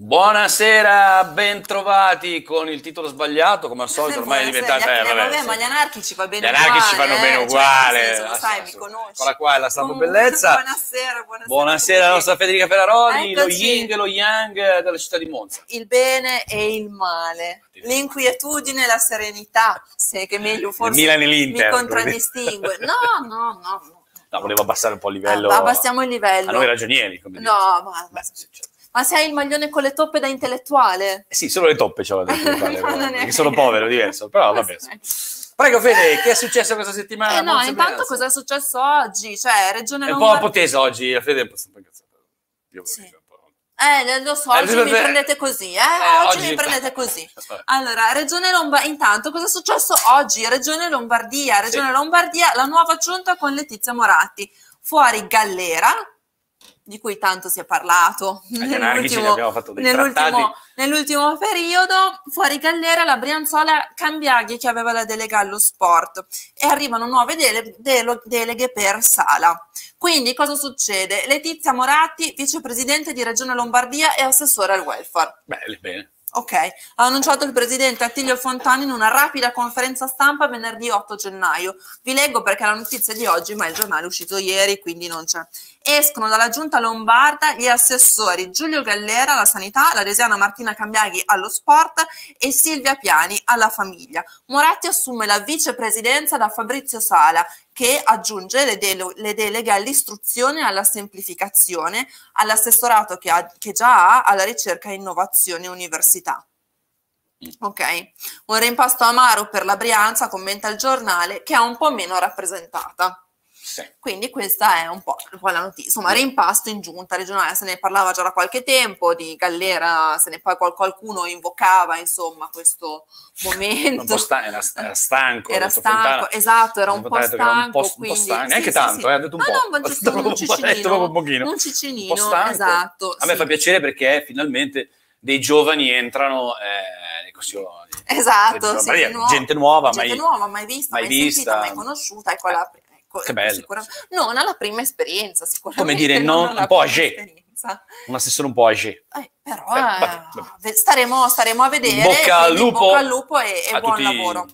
Buonasera, bentrovati con il titolo sbagliato, come al solito ormai è diventato... Eh, vabbè, vabbè, ma gli anarchici va bene Gli anarchici uguale, fanno bene eh, uguale. Cioè, senso, lo sai, mi conosci. Eccola qua è la stampa Comunque, bellezza. Buonasera, buonasera. Buonasera alla nostra Federica Ferraroli, lo Eccoci. yin e lo yang della città di Monza. Il bene e il male, l'inquietudine e la serenità, se che meglio forse Milan e l'Inter, mi contraddistingue. No, no, no, no. No, volevo abbassare un po' il livello... Ah, abbassiamo il livello. A noi ragionieri, come. No, ma, ma, Beh, sì, certo. ma se hai il maglione con le toppe da intellettuale? Eh sì, solo le toppe ce l'ho dentro, Ma perché sono vero. povero, diverso, però vabbè. Prego Fede, che è successo questa settimana? Eh no, Monza intanto cosa è successo oggi? Cioè, Regione È un po' Lombardia... un po' tesa oggi, la Fede è un po' incazzata. Io Sì. un po'- Eh, lo so, Eh, oggi mi prendete così, eh? eh, oggi, oggi- mi prendete così. Allora, Regione Lombardia, intanto cosa è successo oggi? Regione Lombardia, Regione Sì. Lombardia, la nuova giunta con Letizia Moratti, fuori Gallera, di cui tanto si è parlato nell'ultimo, trattati. nell'ultimo periodo, fuori Gallera la Brianzola Cambiaghi che aveva la delega allo sport e arrivano nuove dele- delo- deleghe per Sala. Quindi cosa succede? Letizia Moratti, vicepresidente di Regione Lombardia e assessore al welfare. Bene, bene. Ok, ha annunciato il presidente Attilio Fontani in una rapida conferenza stampa venerdì 8 gennaio. Vi leggo perché la notizia è di oggi, ma il giornale è uscito ieri, quindi non c'è. Escono dalla giunta lombarda gli assessori Giulio Gallera alla sanità, la resiana Martina Cambiaghi allo sport e Silvia Piani alla famiglia. Moratti assume la vicepresidenza da Fabrizio Sala che aggiunge le, dele- le deleghe all'istruzione e alla semplificazione, all'assessorato che, che già ha alla ricerca e innovazione università. Ok, un rimpasto amaro per la Brianza, commenta il giornale, che è un po' meno rappresentata. Sì. Quindi questa è un po', un po' la notizia. Insomma, rimpasto in giunta regionale, se ne parlava già da qualche tempo, di Gallera, se ne poi qual- qualcuno invocava, insomma, questo Un momento. po' sta- era, era stanco. Era stanco, Fontana. esatto, era un po' che era stanco, un po', un po' quindi stanco. sì, Neanche sì, tanto, eh, ha detto un Ah, po'. no, ma giusto un un cicinino. un pochino. Un cicinino, Un stanco. esatto, A me fa piacere perché finalmente dei giovani entrano eh, Esatto, sì, gente nuova, gente mai, nuova, mai vista, mai mai, vista. sentita, mai conosciuta. Ecco la, ecco, Che bello. sicura- non alla prima esperienza, sicuramente. Come dire, non non- un po' esperienza. un assessore un po' âgé. Eh, però eh, vabbè, vabbè. Staremo, staremo a vedere. Bocca al lupo, bocca al lupo e, e buon tutti lavoro.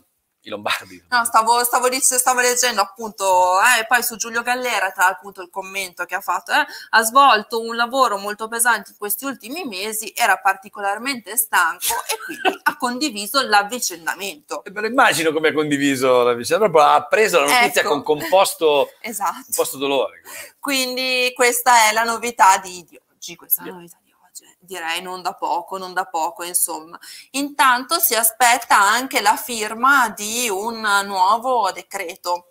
I lombardi. No, stavo, stavo, stavo leggendo appunto, eh, poi su Giulio Gallera, tra appunto il commento che ha fatto, eh, ha svolto un lavoro molto pesante in questi ultimi mesi, era particolarmente stanco e quindi ha condiviso l'avvicendamento. E me lo immagino come ha condiviso la vicenda, proprio ha preso la notizia Ecco. con composto, Esatto. composto dolore. Quindi questa è la novità di, di oggi, questa è la novità eh. direi non da poco, non da poco, insomma. Intanto si aspetta anche la firma di un nuovo decreto.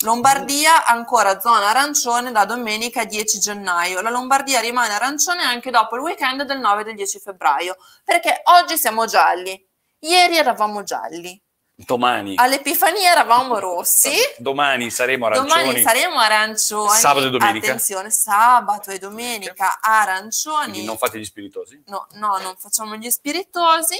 Lombardia ancora zona arancione da domenica 10 gennaio. La Lombardia rimane arancione anche dopo il weekend del 9 e del 10 febbraio, perché oggi siamo gialli, ieri eravamo gialli, Domani, all'Epifania eravamo rossi. domani saremo arancioni. Domani saremo arancioni. Sabato e domenica. Attenzione, sabato e domenica arancioni. Quindi non fate gli spiritosi. No, no, non facciamo gli spiritosi.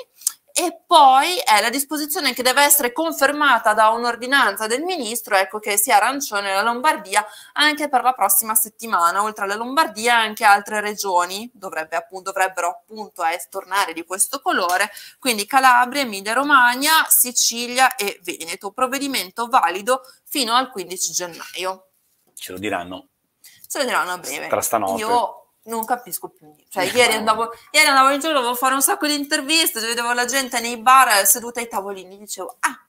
E poi è la disposizione che deve essere confermata da un'ordinanza del ministro, ecco che sia arancione la Lombardia anche per la prossima settimana. Oltre alla Lombardia anche altre regioni dovrebbe, appunto, dovrebbero appunto eh, tornare di questo colore, quindi Calabria, Emilia Romagna, Sicilia e Veneto. Provvedimento valido fino al 15 gennaio. Ce lo diranno. Ce lo diranno a breve. Tra stanotte. Io non capisco più niente. Cioè, Eh, ieri andavo, ieri andavo in giro, dovevo fare un sacco di interviste, vedevo la gente nei bar seduta ai tavolini, dicevo, ah,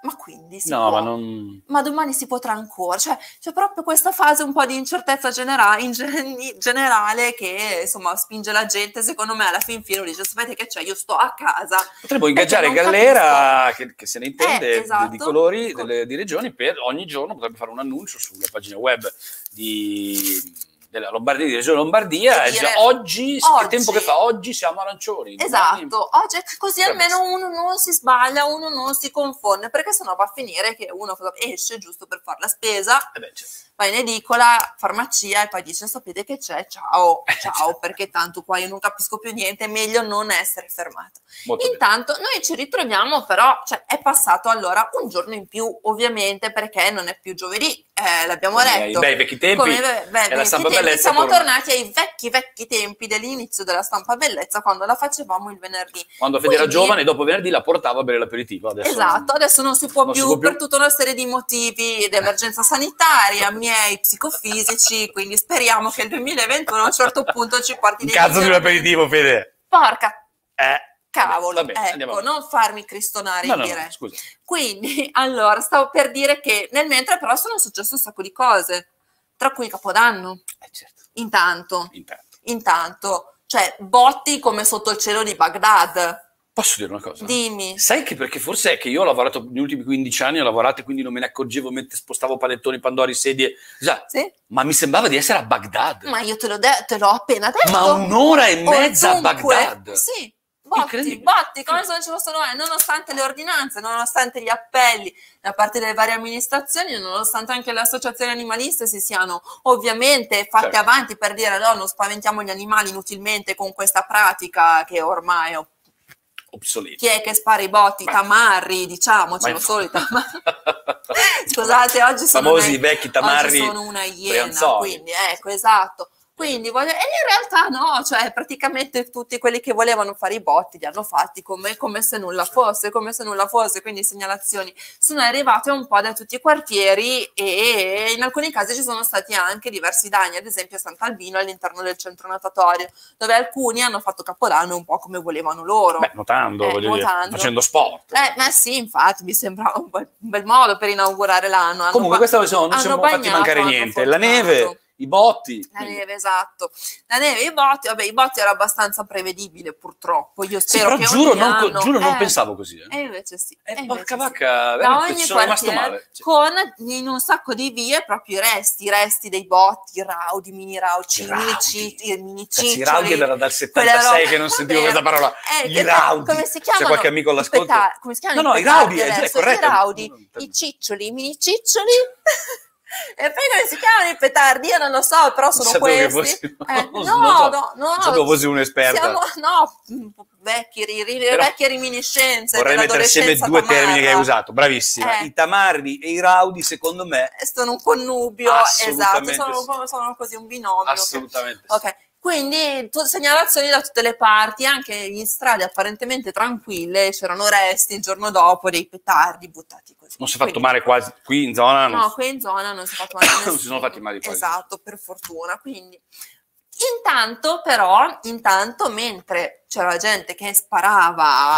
ma quindi si No, può? ma non... ma domani si potrà ancora. Cioè, c'è proprio questa fase un po' di incertezza genera- in gen- generale che insomma spinge la gente, secondo me, alla fin fine dice: Sapete che c'è? Io sto a casa. Potremmo ingaggiare Gallera, che, che se ne intende Eh, esatto. di, di colori, Co- delle, di regioni, per ogni giorno potrebbe fare un annuncio sulla pagina web di, della Lombardia, di Regione Lombardia. E dire, oggi, oggi- tempo che fa? Oggi siamo arancioni. Esatto, oggi così almeno uno non si sbaglia, uno non si confonde, perché sennò va a finire che uno esce giusto per fare la spesa, Eh beh, cioè, va in edicola, farmacia e poi dice sapete che c'è, ciao, Eh, ciao, certo. perché tanto qua io non capisco più niente, è meglio non essere fermato. molto bene. Intanto noi ci ritroviamo però, cioè è passato allora un giorno in più ovviamente perché non è più giovedì, eh, l'abbiamo letto. bei vecchi tempi Come be- be- e la vecchi stampa tempi, bellezza siamo torna. tornati ai vecchi vecchi tempi dell'inizio della stampa bellezza quando la facevamo il venerdì. Quando Fede era giovane, dopo venerdì la portava a bere l'aperitivo. Adesso Esatto, adesso non si può, non si più, può più. per tutta una serie di motivi di emergenza sanitaria, miei psicofisici, quindi speriamo che il 2021 a un certo punto ci porti dei cazzo di un aperitivo, Fede. Porca Eh, cavolo, Va bene, andiamo ecco, non farmi cristonare No, in no, no, diretta. scusa. Quindi, allora, stavo per dire che nel mentre però sono successe un sacco di cose, tra cui Capodanno, Eh, certo, intanto, intanto. intanto, cioè botti come sotto il cielo di Baghdad. Posso dire una cosa? Dimmi. Sai che perché forse è che io ho lavorato negli ultimi 15 anni, ho lavorato e quindi non me ne accorgevo mentre spostavo panettoni, pandori, sedie. Già, Sì? ma mi sembrava di essere a Baghdad. Ma io te l'ho, de- te l'ho appena detto. Ma un'ora e mezza a Ovunque. Baghdad. Sì, botti, botti, come se non ci fossero nonostante le ordinanze, nonostante gli appelli da parte delle varie amministrazioni, nonostante anche le associazioni animaliste si siano ovviamente fatte Certo. avanti per dire no, non spaventiamo gli animali inutilmente con questa pratica che ormai oh, Obsoleto. chi è che spara i botti, Ma- tamarri, diciamocelo solo i tamarri. Scusate, oggi sono Famosi una- vecchi tamarri Oggi sono una iena, brianzoli. quindi ecco, esatto. Quindi voglio... E in realtà no, cioè praticamente tutti quelli che volevano fare i botti li hanno fatti come, come se nulla fosse, come se nulla fosse, quindi segnalazioni sono arrivate un po' da tutti i quartieri e in alcuni casi ci sono stati anche diversi danni, ad esempio a Sant'Albino all'interno del centro natatorio, dove alcuni hanno fatto capodanno un po' come volevano loro. Beh, nuotando, Eh, voglio dire, nuotando. facendo sport. Eh, ma sì, infatti, mi sembrava un bel, un bel modo per inaugurare l'anno. Comunque, questa non ci hanno siamo fatti mancare niente. La neve, i botti. La quindi- neve, esatto. La neve, i botti, vabbè, i botti era abbastanza prevedibile purtroppo. Io Sì, spero però che giuro, non, anno- giuro non eh, pensavo così. eh. E invece sì. Eh, e invece porca sì. vacca, Da veramente ogni sono rimasto male. Cioè, con in un sacco di vie proprio i resti, i resti dei botti, i raudi, mini rauci, I mini raudi. ci- i mini Cazzo, i ciccioli. raudi era dal quelle 76 robe- che non sentivo Vabbè, questa parola. eh, I che- raudi. Come si C'è chiamano? qualche amico all'ascolto? peta- come si chiamano? No, no, i raudi, eh, è corretto. I raudi, Non- i ciccioli, i mini ciccioli. e poi come si chiamano i petardi? Io non lo so, però sono che questi. fossi- Eh, non no, so. no, no. Sapevo fossi un'esperta. Siamo, no, vecchi, ri- vecchie reminiscenze. Vorrei mettere assieme dell'adolescenza due termini che hai tamarra. usato, bravissima. Eh. I tamarri e i raudi, secondo me, sono un connubio, esatto, sono, sono così un binomio. assolutamente. sì. Ok, quindi segnalazioni da tutte le parti, anche in strade apparentemente tranquille, c'erano resti il giorno dopo dei petardi buttati così. Non si è fatto Quindi- male quasi qui in zona. non No, si- qui in zona non si è fatto male. Non si sono fatti male quasi. Esatto, per fortuna. Quindi, intanto, però, intanto, mentre c'era gente che sparava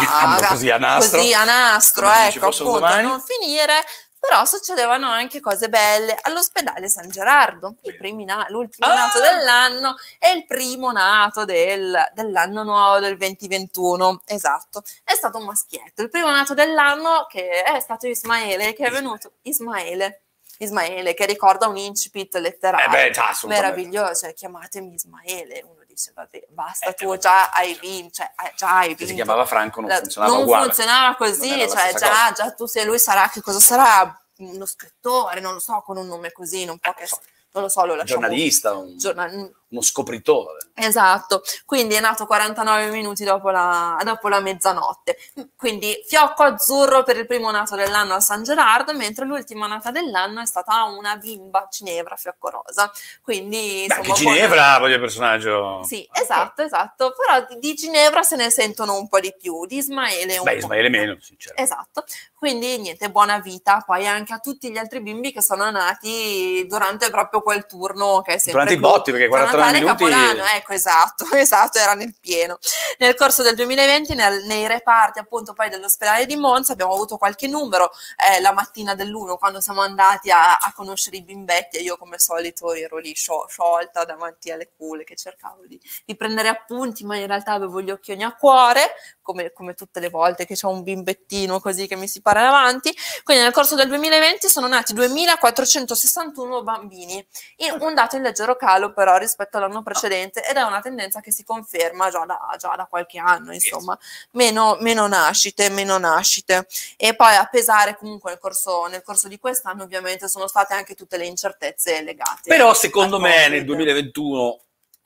così a nastro. così a nastro, ecco, appunto, a non finire, però succedevano anche cose belle all'ospedale San Gerardo, na- l'ultimo Ah! nato dell'anno e il primo nato del- dell'anno nuovo del 2021, esatto, è stato un maschietto, il primo nato dell'anno che è stato Ismaele, che è venuto, Ismaele, Ismaele, che ricorda un incipit letterario. Eh beh. Meraviglioso, cioè, chiamatemi Ismaele, uno dice vabbè basta Eh, tu eh, già hai vinto, cioè, già hai vinto. si chiamava Franco non funzionava non uguale. funzionava così, Non cioè già, già tu sei lui sarà che cosa sarà uno scrittore, non lo so, con un nome così, non può Eh, che so. non lo so, lo lasciamo giornalista, un- giornal- uno scopritore. Esatto, quindi è nato 49 minuti dopo la, dopo la mezzanotte. Quindi fiocco azzurro per il primo nato dell'anno a San Gerardo, mentre l'ultima nata dell'anno è stata una bimba Ginevra fiocco rosa. Quindi Beh, insomma, Ginevra, voglio il personaggio. Sì, Ah, esatto, esatto. Però di, Ginevra se ne sentono un po' di più, di Ismaele un Beh, po' Ismaele meno. sinceramente. Esatto, quindi niente, buona vita poi anche a tutti gli altri bimbi che sono nati durante proprio quel turno che è sempre Durante i clou. botti, perché Tra 49 Natale e. Capodanno, ecco, esatto, esatto, era nel pieno. Nel corso del 2020, nel- nei reparti appunto poi dell'ospedale di Monza, abbiamo avuto qualche numero eh, la mattina dell'1 quando siamo andati a, a conoscere i bimbetti e io come solito ero lì scio- sciolta davanti alle culle che cercavo di, di prendere appunti, ma in realtà avevo gli occhioni a cuore, come, come tutte le volte che c'è un bimbettino così che mi si para davanti. Quindi nel corso del 2020 sono nati 2461 bambini, in- un dato in leggero calo però rispetto all'anno precedente ed è una tendenza che si conferma già da, già da qualche anno, insomma, meno, meno nascite, meno nascite. E poi a pesare comunque nel corso, nel corso di quest'anno ovviamente sono state anche tutte le incertezze legate. Però secondo me nel 2021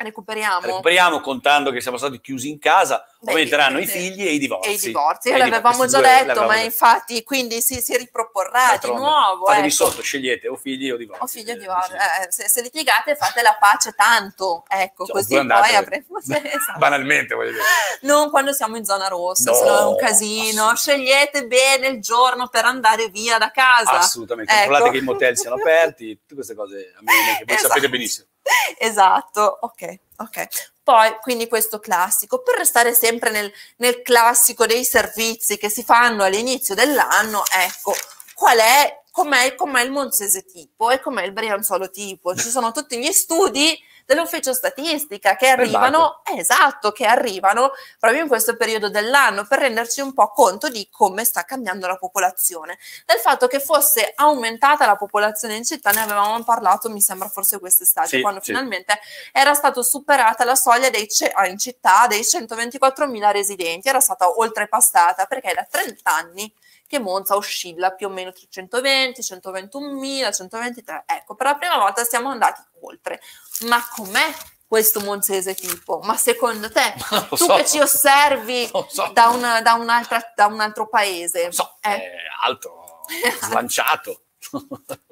Recuperiamo. Recuperiamo contando che siamo stati chiusi in casa, Beh, aumenteranno i figli e i divorzi. E i divorzi, E l'avevamo già detto, l'avevamo ma detto. infatti quindi si, si riproporrà di D'altronde, nuovo. Fatevi ecco. sotto, scegliete o figli o divorzi. O figlio Eh, di sì. eh, se, se litigate fate la pace tanto, ecco, Cioè, così poi andate- avremo... esatto. Banalmente, voglio dire. Non quando siamo in zona rossa, No, se no è un casino. Scegliete bene il giorno per andare via da casa. Assolutamente. Ecco. Controllate che i motel siano aperti, tutte queste cose a me, che voi Esatto. sapete benissimo. Esatto, ok, ok. Poi, quindi questo classico, per restare sempre nel, nel classico dei servizi che si fanno all'inizio dell'anno, ecco, qual è, com'è, com'è il Monzese tipo e com'è il Brianzolo tipo? Ci sono tutti gli studi dell'ufficio statistica che arrivano, eh, esatto, che arrivano proprio in questo periodo dell'anno per renderci un po' conto di come sta cambiando la popolazione. Del fatto che fosse aumentata la popolazione in città, ne avevamo parlato, mi sembra forse quest'estate, Sì, quando sì. finalmente era stata superata la soglia dei ah, in città dei 124.000 residenti, era stata oltrepassata perché da 30 anni che Monza oscilla più o meno tra 120, 121.000, 123. Ecco, per la prima volta siamo andati oltre. Ma com'è questo monzese tipo? Ma secondo te, lo tu so. che ci osservi so. da, una- da un'altra- da un altro paese, so, eh, è alto, slanciato.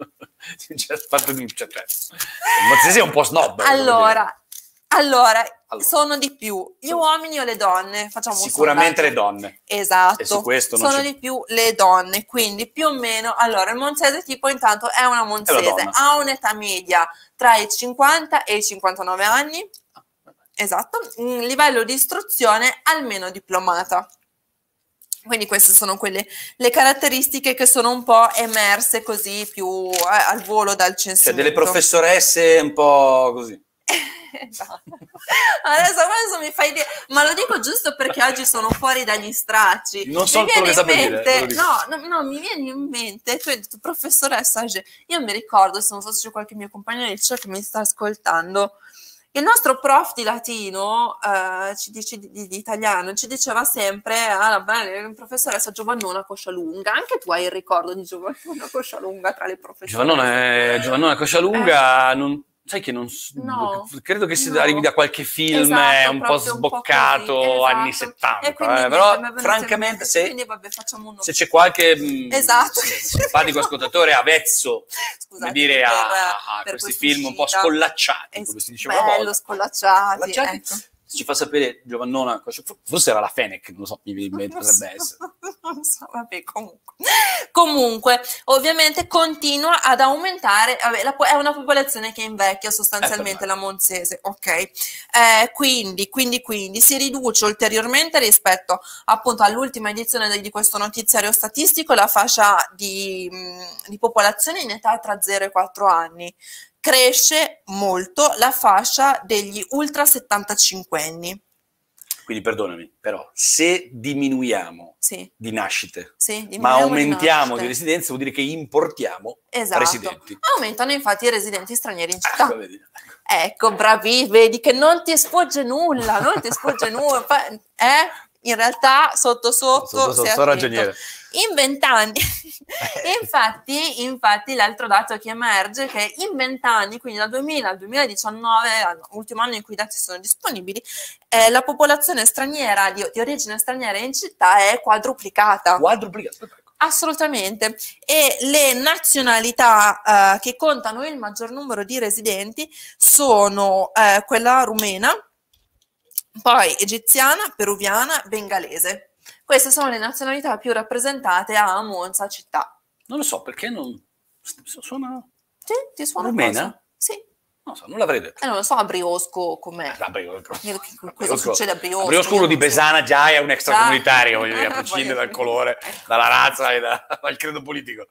Cioè, fatto di- cioè, cioè, il Mozzese è un po' snob. dire. allora, allora, Allora. sono di più gli uomini o le donne? Facciamo Sicuramente le donne. Esatto, E su questo non sono di più le donne, quindi più o meno, allora il monzese tipo intanto è una monzese, ha un'età media tra i 50 e i 59 anni, esatto, un livello di istruzione almeno diplomata. Quindi queste sono quelle le caratteristiche che sono un po' emerse così più eh, al volo dal Cioè, censimento. delle professoresse un po' così. Adesso, adesso mi fai dire, ma lo dico giusto perché oggi sono fuori dagli stracci. Non so Mi viene in dire, mente, dico. no, no, no, mi viene in mente, tu hai detto professoressa, io mi ricordo, se non so se c'è qualche mio compagno di liceo che mi sta ascoltando, il nostro prof di latino, eh, ci dice, di, di italiano, ci diceva sempre, ah, bene, professoressa Giovannona Coscialunga, anche tu hai il ricordo di Giovannona Coscialunga tra le professoresse. Giovannone, Giovannone Coscialunga, non, sai che non. No. credo che si No. arrivi da qualche film Esatto, un po' proprio un po' sboccato così, esatto. anni E 70, quindi eh, però francamente mente, se, quindi vabbè, facciamo uno se c'è qualche mh, Esatto. simpatico ascoltatore avvezzo Scusate, dire, per- a, a per questi film un po' uscita. scollacciati, come si diceva una bello, volta. scollacciati, Scollacciati. ecco. Se ci fa sapere Giovannona, forse era la Fenech, non lo so, mi, mi potrebbe so, essere. non so, vabbè, comunque. Comunque, ovviamente continua ad aumentare, vabbè, la è una popolazione che invecchia sostanzialmente Eh, la monzese, ok? Eh, quindi, quindi, quindi si riduce ulteriormente rispetto appunto all'ultima edizione di, questo notiziario statistico la fascia di, di popolazione in età tra 0 e 4 anni. Cresce molto la fascia degli ultra 75 anni. Quindi perdonami, però se diminuiamo Sì, di nascite, sì, ma diminuiamo le aumentiamo nascite. di residenze, vuol dire che importiamo Esatto. residenti. Aumentano infatti i residenti stranieri in città. Ecco, vedi. Ecco, bravi, vedi che non ti sfugge nulla, non ti sfugge nulla. Eh? In realtà, sotto sotto, Sotto, sotto, ragioniere. In vent'anni, infatti, infatti, l'altro dato che emerge è che in vent'anni, quindi dal 2000 al 2019, l'ultimo anno in cui i dati sono disponibili, eh, la popolazione straniera di, di origine straniera in città è quadruplicata. Quadruplicato. ecco. Assolutamente. E le nazionalità eh, che contano il maggior numero di residenti sono eh, quella rumena, poi egiziana, peruviana, bengalese. Queste sono le nazionalità più rappresentate a Monza città. Non lo so perché non. Suona. Sì, ti suona Rumena? cosa? Sì. Non so, non l'avrei detto. Eh, non lo so a Briosco com'è. Ah, Briosco. Cosa Briosco- succede a Briosco? Briosco Io uno di so. Besana già è un extracomunitario, Già. voglio dire, a prescindere dal colore, dalla razza e da- dal credo politico.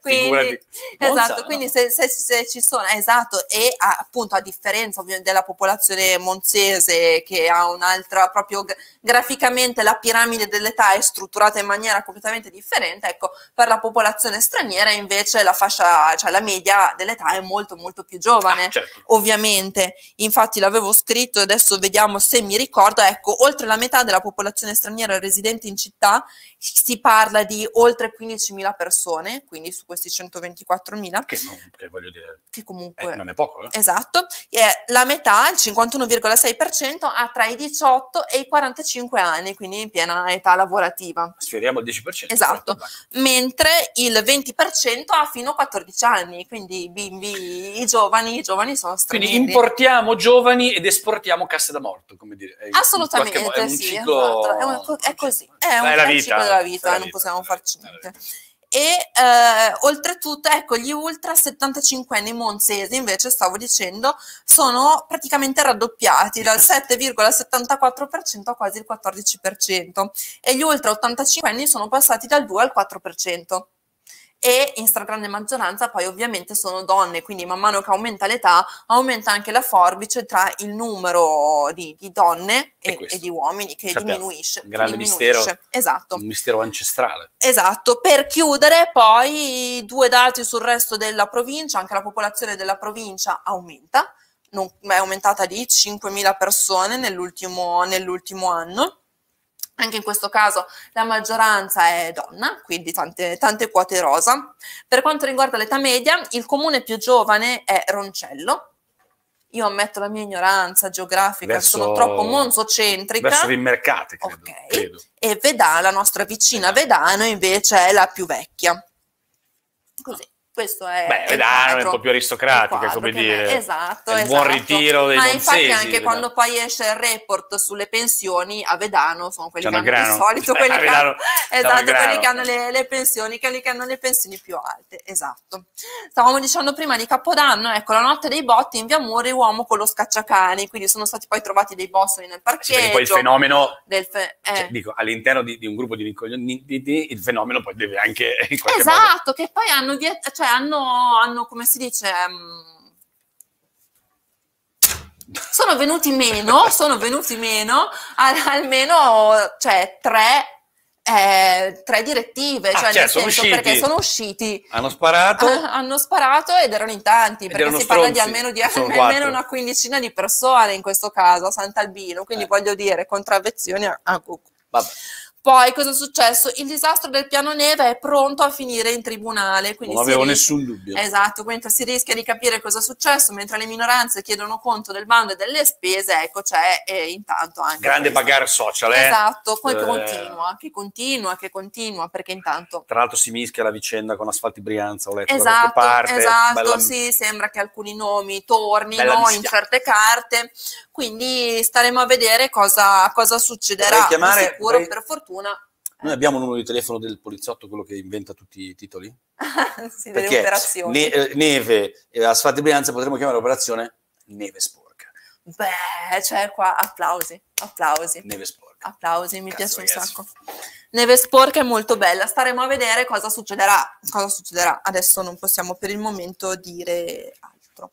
Quindi, esatto, Monza, quindi no. se, se- se ci sono, esatto, e a- appunto a differenza ovviamente della popolazione monzese che ha un'altra, proprio gra- graficamente la piramide dell'età è strutturata in maniera completamente differente, ecco, per la popolazione straniera invece la fascia, cioè la media dell'età è molto molto più giovane. Ah, certo. Certo. ovviamente, infatti l'avevo scritto adesso vediamo se mi ricordo, ecco, oltre la metà della popolazione straniera residente in città si parla di oltre 15.000 persone, quindi su questi 124.000, Che, non- che voglio dire, che eh, comunque... non è poco, eh? Esatto, e la metà, il 51,6%, ha tra i 18 e i 45 anni, quindi in piena età lavorativa, Sfioriamo il 10%. Esatto. Dai. mentre il 20% ha fino a 14 anni, quindi i bimbi, i giovani, i giovani sono Quindi importiamo giovani ed esportiamo casse da morto, come dire. È Assolutamente modo- è un sì, ciclo- è, un- è così, è, un, È vita, ciclo della vita, non vita, possiamo farci niente. E eh, oltretutto, ecco, gli ultra 75 anni monzesi, invece, stavo dicendo, sono praticamente raddoppiati dal 7,74% a quasi il 14%, e gli ultra 85 anni sono passati dal 2 al 4%. E in stragrande maggioranza poi ovviamente sono donne, quindi man mano che aumenta l'età aumenta anche la forbice tra il numero di, di donne E e, di uomini che Sappiamo, diminuisce. un grande diminuisce. mistero. Esatto. Un mistero ancestrale. Esatto, per chiudere poi due dati sul resto della provincia, anche la popolazione della provincia aumenta, non- è aumentata di 5.000 persone nell'ultimo, nell'ultimo anno. Anche in questo caso la maggioranza è donna, quindi tante, tante quote rosa. Per quanto riguarda l'età media, il comune più giovane è Roncello. Io ammetto la mia ignoranza geografica, Verso- sono troppo monzocentrica. Verso i mercati, credo. Ok. credo. E Vedano, la nostra vicina Vedano, invece è la più vecchia. Così, questo è. Beh, Vedano è un po' più aristocratica, come dire. Esatto, È esatto. buon ritiro dei Ma infatti monzesi, anche Vedano. quando poi esce il report sulle pensioni a Vedano sono quelli C'hanno che hanno grano. di solito quelli A che Vedano esatto, quelli che hanno le, le pensioni, quelli che hanno le pensioni più alte, esatto. Stavamo dicendo prima di Capodanno, ecco, la notte dei botti in via Muri, uomo con lo scacciacani, quindi sono stati poi trovati dei bossoli nel Sì, parcheggio. poi il fenomeno, fe- eh. cioè, dico, all'interno di, di un gruppo di rincoglioniti, il fenomeno poi deve anche in qualche modo... Esatto, che poi hanno, viet- cioè hanno, hanno, come si dice, mm, sono venuti meno, sono venuti meno, al- almeno, cioè, tre, eh, tre direttive, Ah, cioè nel sono senso usciti. perché sono usciti. Hanno sparato, Ah, hanno sparato ed erano in tanti, perché si parla di almeno, di almeno una quindicina di persone in questo caso a Sant'Albino, quindi Eh. voglio dire, contravvezioni a, a vabbè, Poi cosa è successo? Il disastro del piano neve è pronto a finire in tribunale. Quindi non avevo rischia- nessun dubbio. Esatto, quindi si rischia di capire cosa è successo, mentre le minoranze chiedono conto del bando e delle spese, ecco c'è eh, intanto anche... Grande questo. bagarre social, eh? Esatto, poi che Eh. continua, che continua, che continua, perché intanto... Tra l'altro si mischia la vicenda con Asfalti Brianza, ho letto Esatto, qualche parte. esatto, bella- sì, sembra che alcuni nomi tornino in certe carte, quindi staremo a vedere cosa, cosa succederà. Vorrei chiamare- sicuro, vorrei- per fortuna, Noi abbiamo un numero di telefono del poliziotto, quello che inventa tutti i titoli? sì, delle Perché operazioni. ne- eh, neve e Asfalti Brianza potremmo chiamare l'operazione Neve Sporca. Beh, cioè qua, applausi, applausi. Neve Sporca. Applausi, mi Cazzo, piace un ragazzi. sacco. Neve sporca è molto bella, staremo a vedere cosa succederà. Cosa succederà? Adesso non possiamo per il momento dire altro.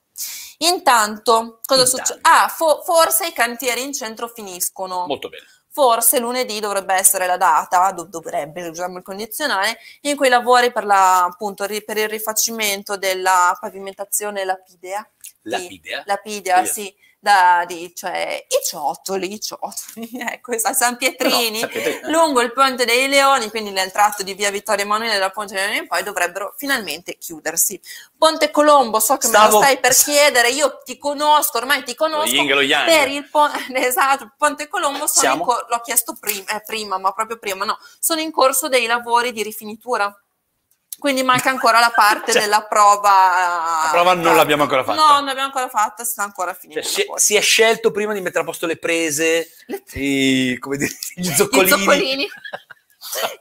Intanto, cosa succede? Ah, fo- forse i cantieri in centro finiscono. Molto bene. Forse lunedì dovrebbe essere la data, dov- dovrebbe, usiamo il condizionale, in cui i lavori per, la, appunto, per il rifacimento della pavimentazione lapidea. Lapidea? Lapidea, Lapidea. sì, da, di, cioè i ciottoli, i ciottoli, ecco, a San Pietrini, No, sapete, lungo il Ponte dei Leoni, quindi nel tratto di via Vittorio Emanuele da Ponte dei Leoni in poi dovrebbero finalmente chiudersi. Ponte Colombo, so che me Stavo- lo stai per chiedere, io ti conosco, ormai ti Lo conosco. yin e lo yang. Per il po- esatto, Ponte Colombo sono Siamo? in cor- l'ho chiesto prima, eh, prima, ma proprio prima, no, sono in corso dei lavori di rifinitura. Quindi manca ancora la parte Cioè, della prova. la prova non l'abbiamo ancora fatta. No, non l'abbiamo ancora fatta, si sta ancora finendo. Cioè, i si, si è scelto prima di mettere a posto le prese, Le- i, come dire, gli zoccolini. zoccolini.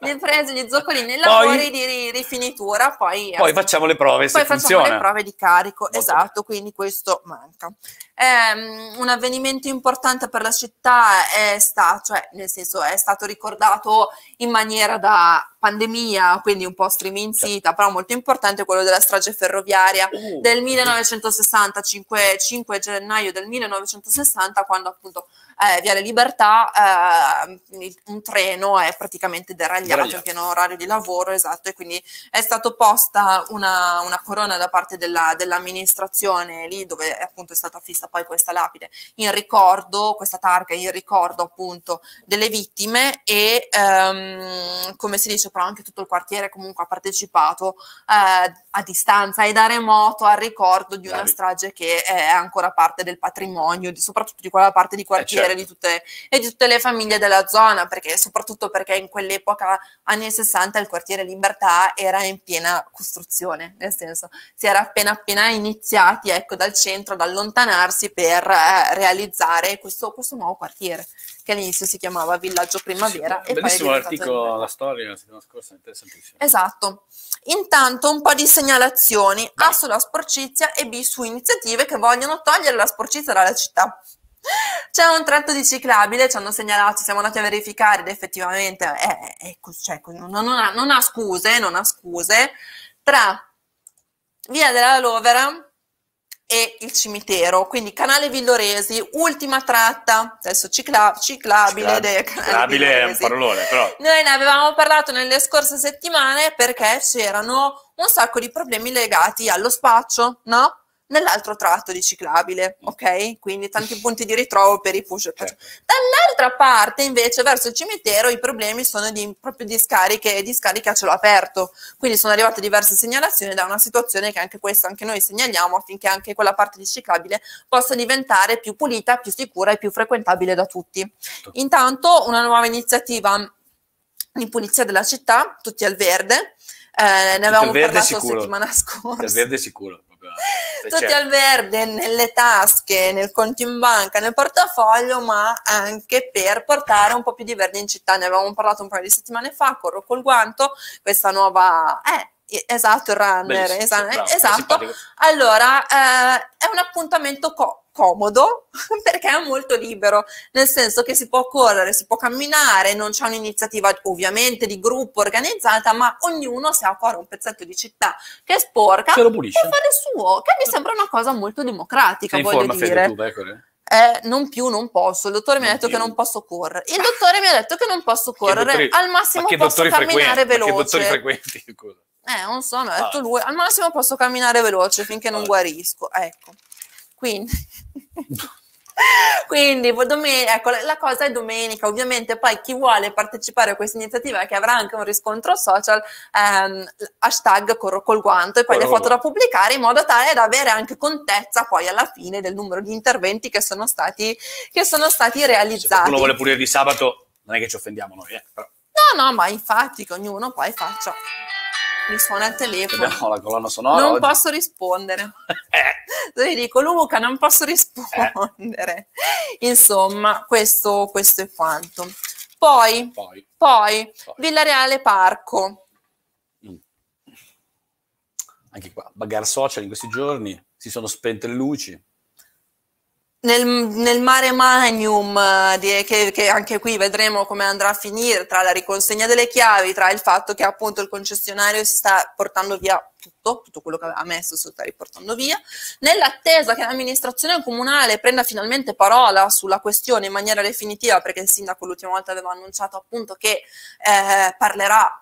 Le prese, gli zoccolini, i Poi- lavori di ri- rifinitura, poi, Poi facciamo le prove poi facciamo funziona. le prove di carico, Molto esatto, quindi questo manca. Ehm, un avvenimento importante per la città è stato, cioè nel senso è stato ricordato in maniera da pandemia, quindi un po' streminzita, però molto importante, quello della strage ferroviaria Uh, del 1960, 5, 5 gennaio del 1960, quando appunto eh, Viale Libertà eh, un treno è praticamente deragliato Deragliato. in pieno orario di lavoro, esatto, e quindi è stato posta una, una corona da parte della- dell'amministrazione lì dove appunto è stata fissa poi questa lapide in ricordo, questa targa in ricordo appunto delle vittime e ehm, come si dice però anche tutto il quartiere comunque ha partecipato eh, a distanza e da remoto al ricordo di una strage che è ancora parte del patrimonio, di- soprattutto di quella parte di quartiere certo. di tutte, e di tutte le famiglie della zona, perché soprattutto perché in quell'epoca, anni 60, il quartiere Libertà era in piena costruzione, nel senso si era appena appena iniziati ecco, dal centro ad allontanarsi per eh, realizzare questo, questo nuovo quartiere che all'inizio si chiamava Villaggio Primavera. e poi è Bellissimo diventato l'articolo, la storia la settimana scorsa, interessantissimo. Esatto. Intanto un po' di segnalazioni A sulla sporcizia e B su iniziative che vogliono togliere la sporcizia dalla città. C'è un tratto di ciclabile, ci hanno segnalato, siamo andati a verificare ed effettivamente è, è cioè, non, non ha, non ha scuse, non ha scuse, tra Via della Lovera e il cimitero, quindi Canale Villoresi, ultima tratta, adesso cicla- ciclabile, Canale Ciclabile è un parolone, però. Noi ne avevamo parlato nelle scorse settimane perché c'erano un sacco di problemi legati allo spaccio, no? Nell'altro tratto di ciclabile, ok? Quindi tanti punti di ritrovo per i push. certo. Dall'altra parte, invece, verso il cimitero, i problemi sono di, proprio di scariche, di scariche a cielo aperto. Quindi sono arrivate diverse segnalazioni da una situazione che anche questa, anche noi segnaliamo affinché anche quella parte di ciclabile possa diventare più pulita, più sicura e più frequentabile da tutti. Intanto una nuova iniziativa di pulizia della città, tutti al verde. Eh, ne avevamo verde parlato sicuro. settimana il scorsa. verde è sicuro. Tutti c'è. al verde, nelle tasche, nel conto in banca, nel portafoglio, ma anche per portare un po' più di verde in città. Ne avevamo parlato un paio di settimane fa, corro col guanto, questa nuova... Eh, esatto, il runner, Bellissimo, esatto. simpatico. Allora, eh, è un appuntamento co- comodo perché è molto libero, nel senso che si può correre, si può camminare, non c'è un'iniziativa ovviamente di gruppo organizzata, ma ognuno se ha a cuore un pezzetto di città che è sporca può pulisce. fare suo, che mi sembra una cosa molto democratica, Sei voglio dire. tu? Eh, non più, non posso. Il dottore mi ha Non detto che più. non posso correre. Il dottore mi ha detto che non posso correre. dottori- Al massimo ma che posso camminare frequenti? Ma che dottori veloce. frequenti? Eh, non so, mi ha detto Ah. lui. Al massimo posso camminare veloce finché non Ah. guarisco. Ecco. Quindi. Quindi, domen- ecco, la- cosa è domenica, ovviamente poi chi vuole partecipare a questa iniziativa che avrà anche un riscontro social, ehm, hashtag corro col guanto e poi Corro le foto da pubblicare in modo tale da avere anche contezza poi alla fine del numero di interventi che sono stati, che sono stati Se realizzati. qualcuno vuole pulire di sabato, non è che ci offendiamo noi, eh, No, no, ma infatti che ognuno poi faccia. Mi suona il telefono. abbiamo la colonna sonora. Non oggi. posso rispondere. Eh, dico Luca, non posso rispondere. Insomma, questo, questo è quanto. Poi, poi. poi, Poi. Villareale Parco. Mm. Anche qua, bagarre social in questi giorni, si sono spente le luci. Nel, nel mare magnum, eh, di- che, che anche qui vedremo come andrà a finire, tra la riconsegna delle chiavi, tra il fatto che appunto il concessionario si sta portando via tutto, tutto quello che aveva messo si sta riportando via, nell'attesa che l'amministrazione comunale prenda finalmente parola sulla questione in maniera definitiva, perché il sindaco l'ultima volta aveva annunciato appunto che eh, parlerà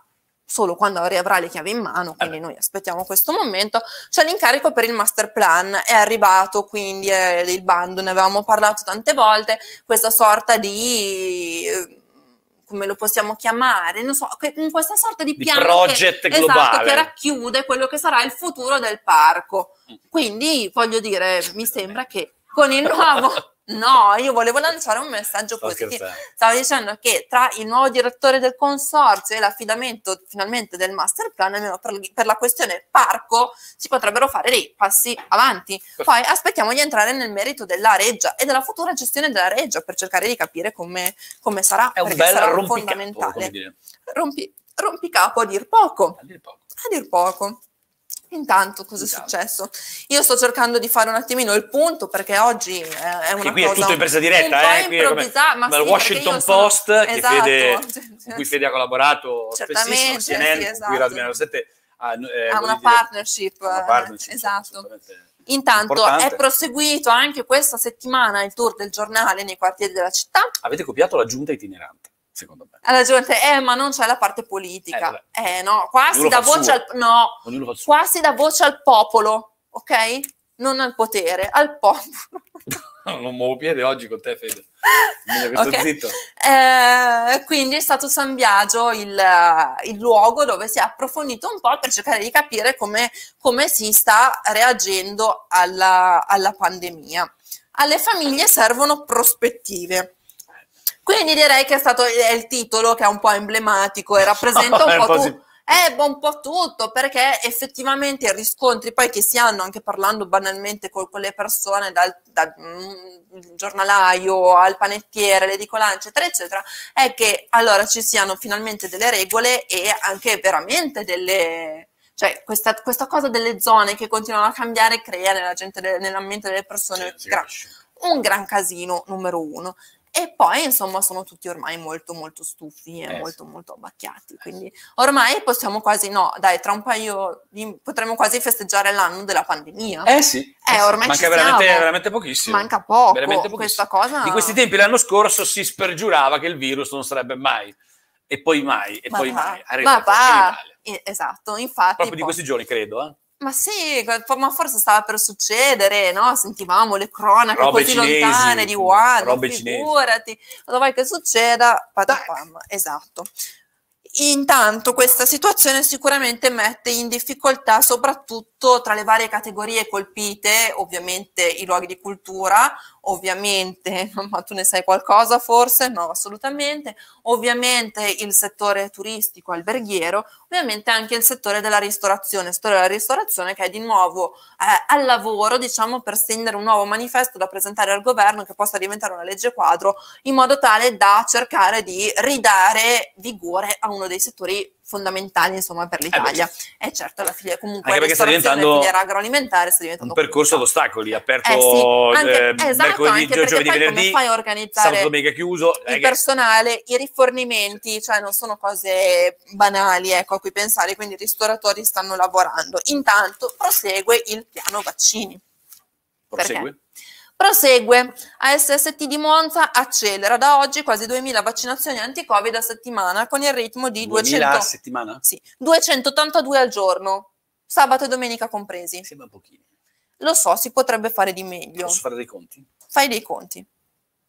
solo quando riavrà le chiavi in mano, quindi noi aspettiamo questo momento. C'è l'incarico per il master plan, è arrivato quindi eh, il bando, ne avevamo parlato tante volte, questa sorta di... eh, come lo possiamo chiamare? Non so, que- questa sorta di Di piano project che, globale. esatto, che racchiude quello che sarà il futuro del parco. Quindi voglio dire, mi sembra che con il nuovo... No, io volevo lanciare un messaggio Sto positivo. scherzando. Stavo dicendo che tra il nuovo direttore del consorzio e l'affidamento finalmente del master plan, almeno per, per la questione parco, si potrebbero fare dei passi avanti. Poi aspettiamo di entrare nel merito della reggia e della futura gestione della reggia per cercare di capire come, come sarà. È un bel rompicapo, fondamentale. Rompi- rompicapo a dir poco A dire poco. a dir poco. Intanto, cosa Intanto. è successo? Io sto cercando di fare un attimino il punto perché oggi è è una Che qui è tutto in presa diretta, eh, qui è come- improvvisata, ma come il sì, Washington io sono- Post, che Esatto. Fede- Sì, con cui Fede ha collaborato Certamente, spessissimo, CNN, sì, esatto. cui Radio 7 ha, eh, ha una dire, partnership, una eh, partnership, esatto. Intanto importante. è proseguito anche questa settimana il tour del giornale nei quartieri della città. Avete copiato la giunta itinerante, secondo me. Alla gente, eh, ma non c'è la parte politica. Eh, Eh, no, qua Ognuno si dà voce suo. al no, qua si dà voce al popolo, ok? Non al potere, al popolo. non muovo piede oggi con te, Fede. Meglio che sto Ok. zitto. Eh, quindi è stato San Biagio il, il luogo dove si è approfondito un po' per cercare di capire come, come si sta reagendo alla, alla pandemia. Alle famiglie servono prospettive. Quindi direi che è stato è il titolo che è un po' emblematico e rappresenta un po', tu- sì. è un po' tutto, perché effettivamente i riscontri poi che si hanno anche parlando banalmente con, con le persone, dal, dal mm, giornalaio al panettiere, l'edicolano, eccetera, eccetera, è che allora ci siano finalmente delle regole e anche veramente delle... Cioè, questa, questa cosa delle zone che continuano a cambiare crea nella, gente, nella mente delle persone Sì, si gra- capisce. un gran casino, numero uno. E poi, insomma, sono tutti ormai molto, molto stufi e Eh, molto, molto abbacchiati. Quindi ormai possiamo quasi, no, dai, tra un paio di, potremmo quasi festeggiare l'anno della pandemia. Eh sì, Eh, sì. ormai manca veramente, veramente pochissimo. Manca poco. Veramente Questa pochissimo. cosa. Di questi tempi l'anno scorso si spergiurava che il virus non sarebbe mai, e poi mai, e Ma poi va, mai. arriva ma va. Eh, Esatto, infatti. Proprio di poi- questi giorni, credo. Eh? Ma sì, ma forse stava per succedere, no? Sentivamo le cronache Robe così cinesi, lontane di Wuhan, robe cinesi. figurati, cosa vuoi che succeda? Patapam, esatto. Intanto questa situazione sicuramente mette in difficoltà soprattutto tra le varie categorie colpite, ovviamente i luoghi di cultura, ovviamente, ma tu ne sai qualcosa forse? No, assolutamente, ovviamente il settore turistico, alberghiero, ovviamente anche il settore della ristorazione, il settore della ristorazione che è di nuovo eh, al lavoro, diciamo, per stendere un nuovo manifesto da presentare al governo che possa diventare una legge quadro in modo tale da cercare di ridare vigore a uno dei settori fondamentali insomma per l'Italia. E certo la filiera comunque Anche perché sta diventando filiera agroalimentare sta diventando Un percorso ad ostacoli, aperto Eh sì, anche, eh, esatto, mercoledì, anche perché giovedì, venerdì, fai a sabato, organizzare domenica chiuso. il eh, che- personale, i rifornimenti, cioè non sono cose banali, ecco, a cui pensare, quindi i ristoratori stanno lavorando. Intanto prosegue il piano vaccini. prosegue. Prosegue. ASST di Monza accelera da oggi quasi 2000 vaccinazioni anti-Covid a settimana con il ritmo di 2000 a 200, settimana? sì, 282 al giorno, sabato e domenica compresi. Sembra pochino. Lo so, si potrebbe fare di meglio. Posso fare dei conti? Fai dei conti.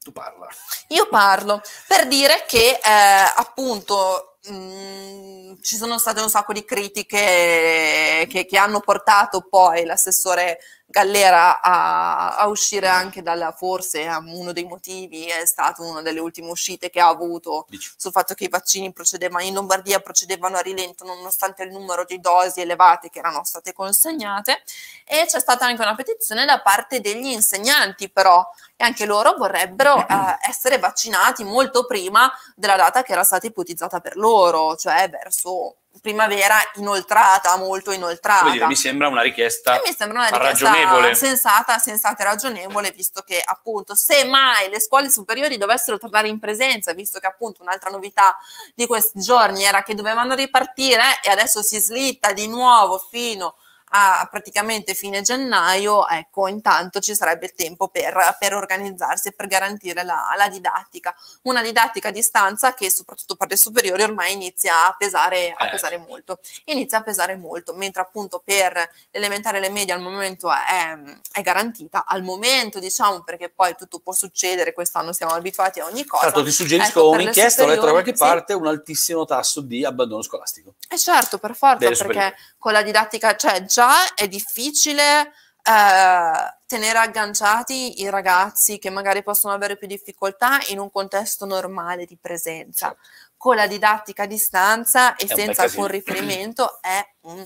Tu parla. Io parlo per dire che eh, appunto mh, ci sono state un sacco di critiche che, che hanno portato poi l'assessore Gallera a, a uscire anche dalla, forse uno dei motivi è stato una delle ultime uscite che ha avuto Dici. sul fatto che i vaccini procedevano in Lombardia procedevano a rilento nonostante il numero di dosi elevate che erano state consegnate e c'è stata anche una petizione da parte degli insegnanti però e anche loro vorrebbero eh, essere vaccinati molto prima della data che era stata ipotizzata per loro, cioè verso primavera inoltrata, molto inoltrata. Dire, mi sembra una richiesta E mi sembra una richiesta ragionevole. sensata, sensata e ragionevole, visto che appunto se mai le scuole superiori dovessero tornare in presenza, visto che appunto un'altra novità di questi giorni era che dovevano ripartire e adesso si slitta di nuovo fino a praticamente fine gennaio, ecco, intanto ci sarebbe il tempo per, per organizzarsi e per garantire la, la didattica. Una didattica a distanza che soprattutto per le superiori ormai inizia a pesare, a Eh. pesare molto. Inizia a pesare molto, mentre appunto per l'elementare e le medie al momento è, è garantita. Al momento, diciamo, perché poi tutto può succedere, quest'anno siamo abituati a ogni cosa. L'altro ti suggerisco Ecco, un'inchiesta, ho letto da qualche sì. parte, un altissimo tasso di abbandono scolastico. Eh certo, per forza, perché con la didattica, cioè già è difficile eh, tenere agganciati i ragazzi che magari possono avere più difficoltà in un contesto normale di presenza. Certo. Con la didattica a distanza e È senza alcun riferimento è un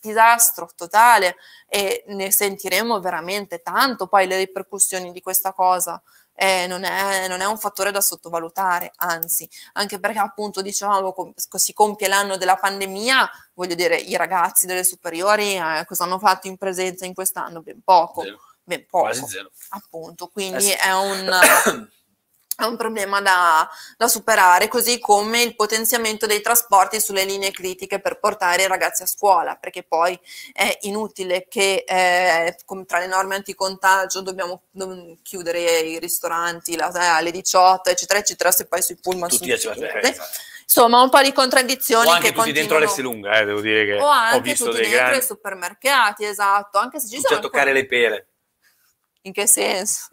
disastro totale e ne sentiremo veramente tanto poi le ripercussioni di questa cosa eh, non, è, non, è, un fattore da sottovalutare, anzi, anche perché appunto diciamo si compie l'anno della pandemia, voglio dire, i ragazzi delle superiori eh, cosa hanno fatto in presenza in quest'anno? Ben poco. Zero. Ben poco. Quasi zero. Appunto, quindi Eh sì. è un... è un problema da, da, superare, così come il potenziamento dei trasporti sulle linee critiche per portare i ragazzi a scuola, perché poi è inutile che eh, tra le norme anticontagio dobbiamo, chiudere i ristoranti la, eh, alle 18, eccetera, eccetera, se poi sui pullman Tutti sono eh, chiuse. Insomma, un po' di contraddizioni o anche che tutti dentro l'Esselunga, eh, devo dire che o anche ho visto tutti dei dentro grandi i supermercati, esatto, anche se ci tutti sono a toccare le pere. In che senso?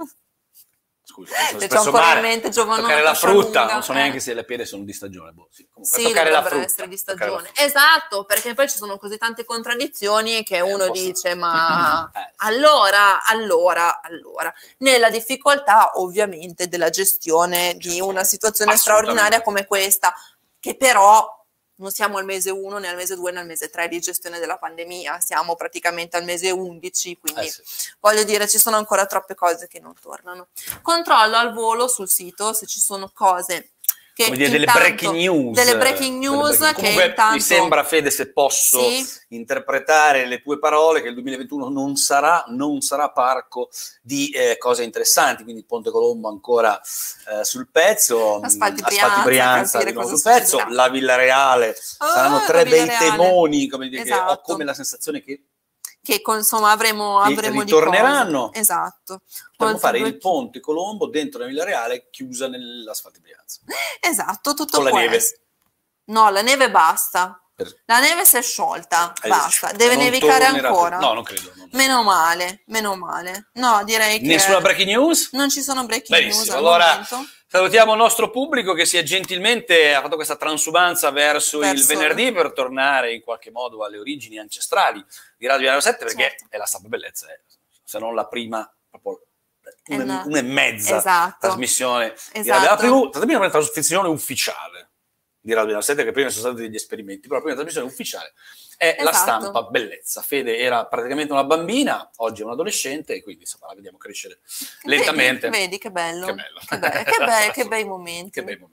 Scusa, mi sono espresso ancora male. in mente toccare la frutta, Scialunga, non so eh. neanche se le pere sono di stagione. Boh, sì. Comunque, Sì, toccare la frutta. essere di stagione. Esatto, perché poi ci sono così tante contraddizioni che Eh, uno posso- dice, ma Eh, sì. allora, allora, allora, nella difficoltà ovviamente della gestione di una situazione straordinaria come questa, che però non siamo al mese 1 né al mese 2 né al mese 3 di gestione della pandemia, siamo praticamente al mese 11, quindi Eh, sì. voglio dire, ci sono ancora troppe cose che non tornano. Controllo al volo sul sito se ci sono cose che Come dire, delle intanto- breaking news. delle breaking Delle news breaking- che Comunque, intanto mi sembra, Fede, se posso Sì. interpretare le tue parole, che il 2021 non sarà, non sarà parco di eh, cose interessanti, quindi Ponte Colombo ancora eh, sul pezzo, Asfalti mh, Brianza, Brianza di nuovo sul pezzo, la Villareale, saranno Ah, tre bei Villareale. temoni, come dire, che ho Esatto. come la sensazione che che insomma avremo, avremo di ritorneranno. Esatto. potremmo fare il Ponte Colombo dentro la Villareale chiusa nell'asfalto Brianza. Esatto, tutto Con la questo. neve. No, la neve basta. La neve si è sciolta, Eh, basta. Deve non nevicare ancora. No, non credo. no. Meno male, meno male. No, direi che Nessuna breaking news? non ci sono breaking Benissimo, news al allora- momento. Salutiamo il nostro pubblico che si è gentilmente ha fatto questa transumanza verso, il Verso- venerdì per tornare in qualche modo alle origini ancestrali di Radio Piano 7 perché Certo. è la stampa bellezza, eh, se non la prima, proprio una, una- una e mezza Esatto. trasmissione di Esatto. Radio Piano TV, la prima trasmissione ufficiale di Radio Piano 7 che prima sono stati degli esperimenti, però la prima trasmissione ufficiale è la Esatto. stampa bellezza. Fede era praticamente una bambina, oggi è un adolescente e quindi insomma la vediamo crescere lentamente. Vedi, vedi che bello. Che bello. Che, be- che be- che bei momenti. Che bei momenti.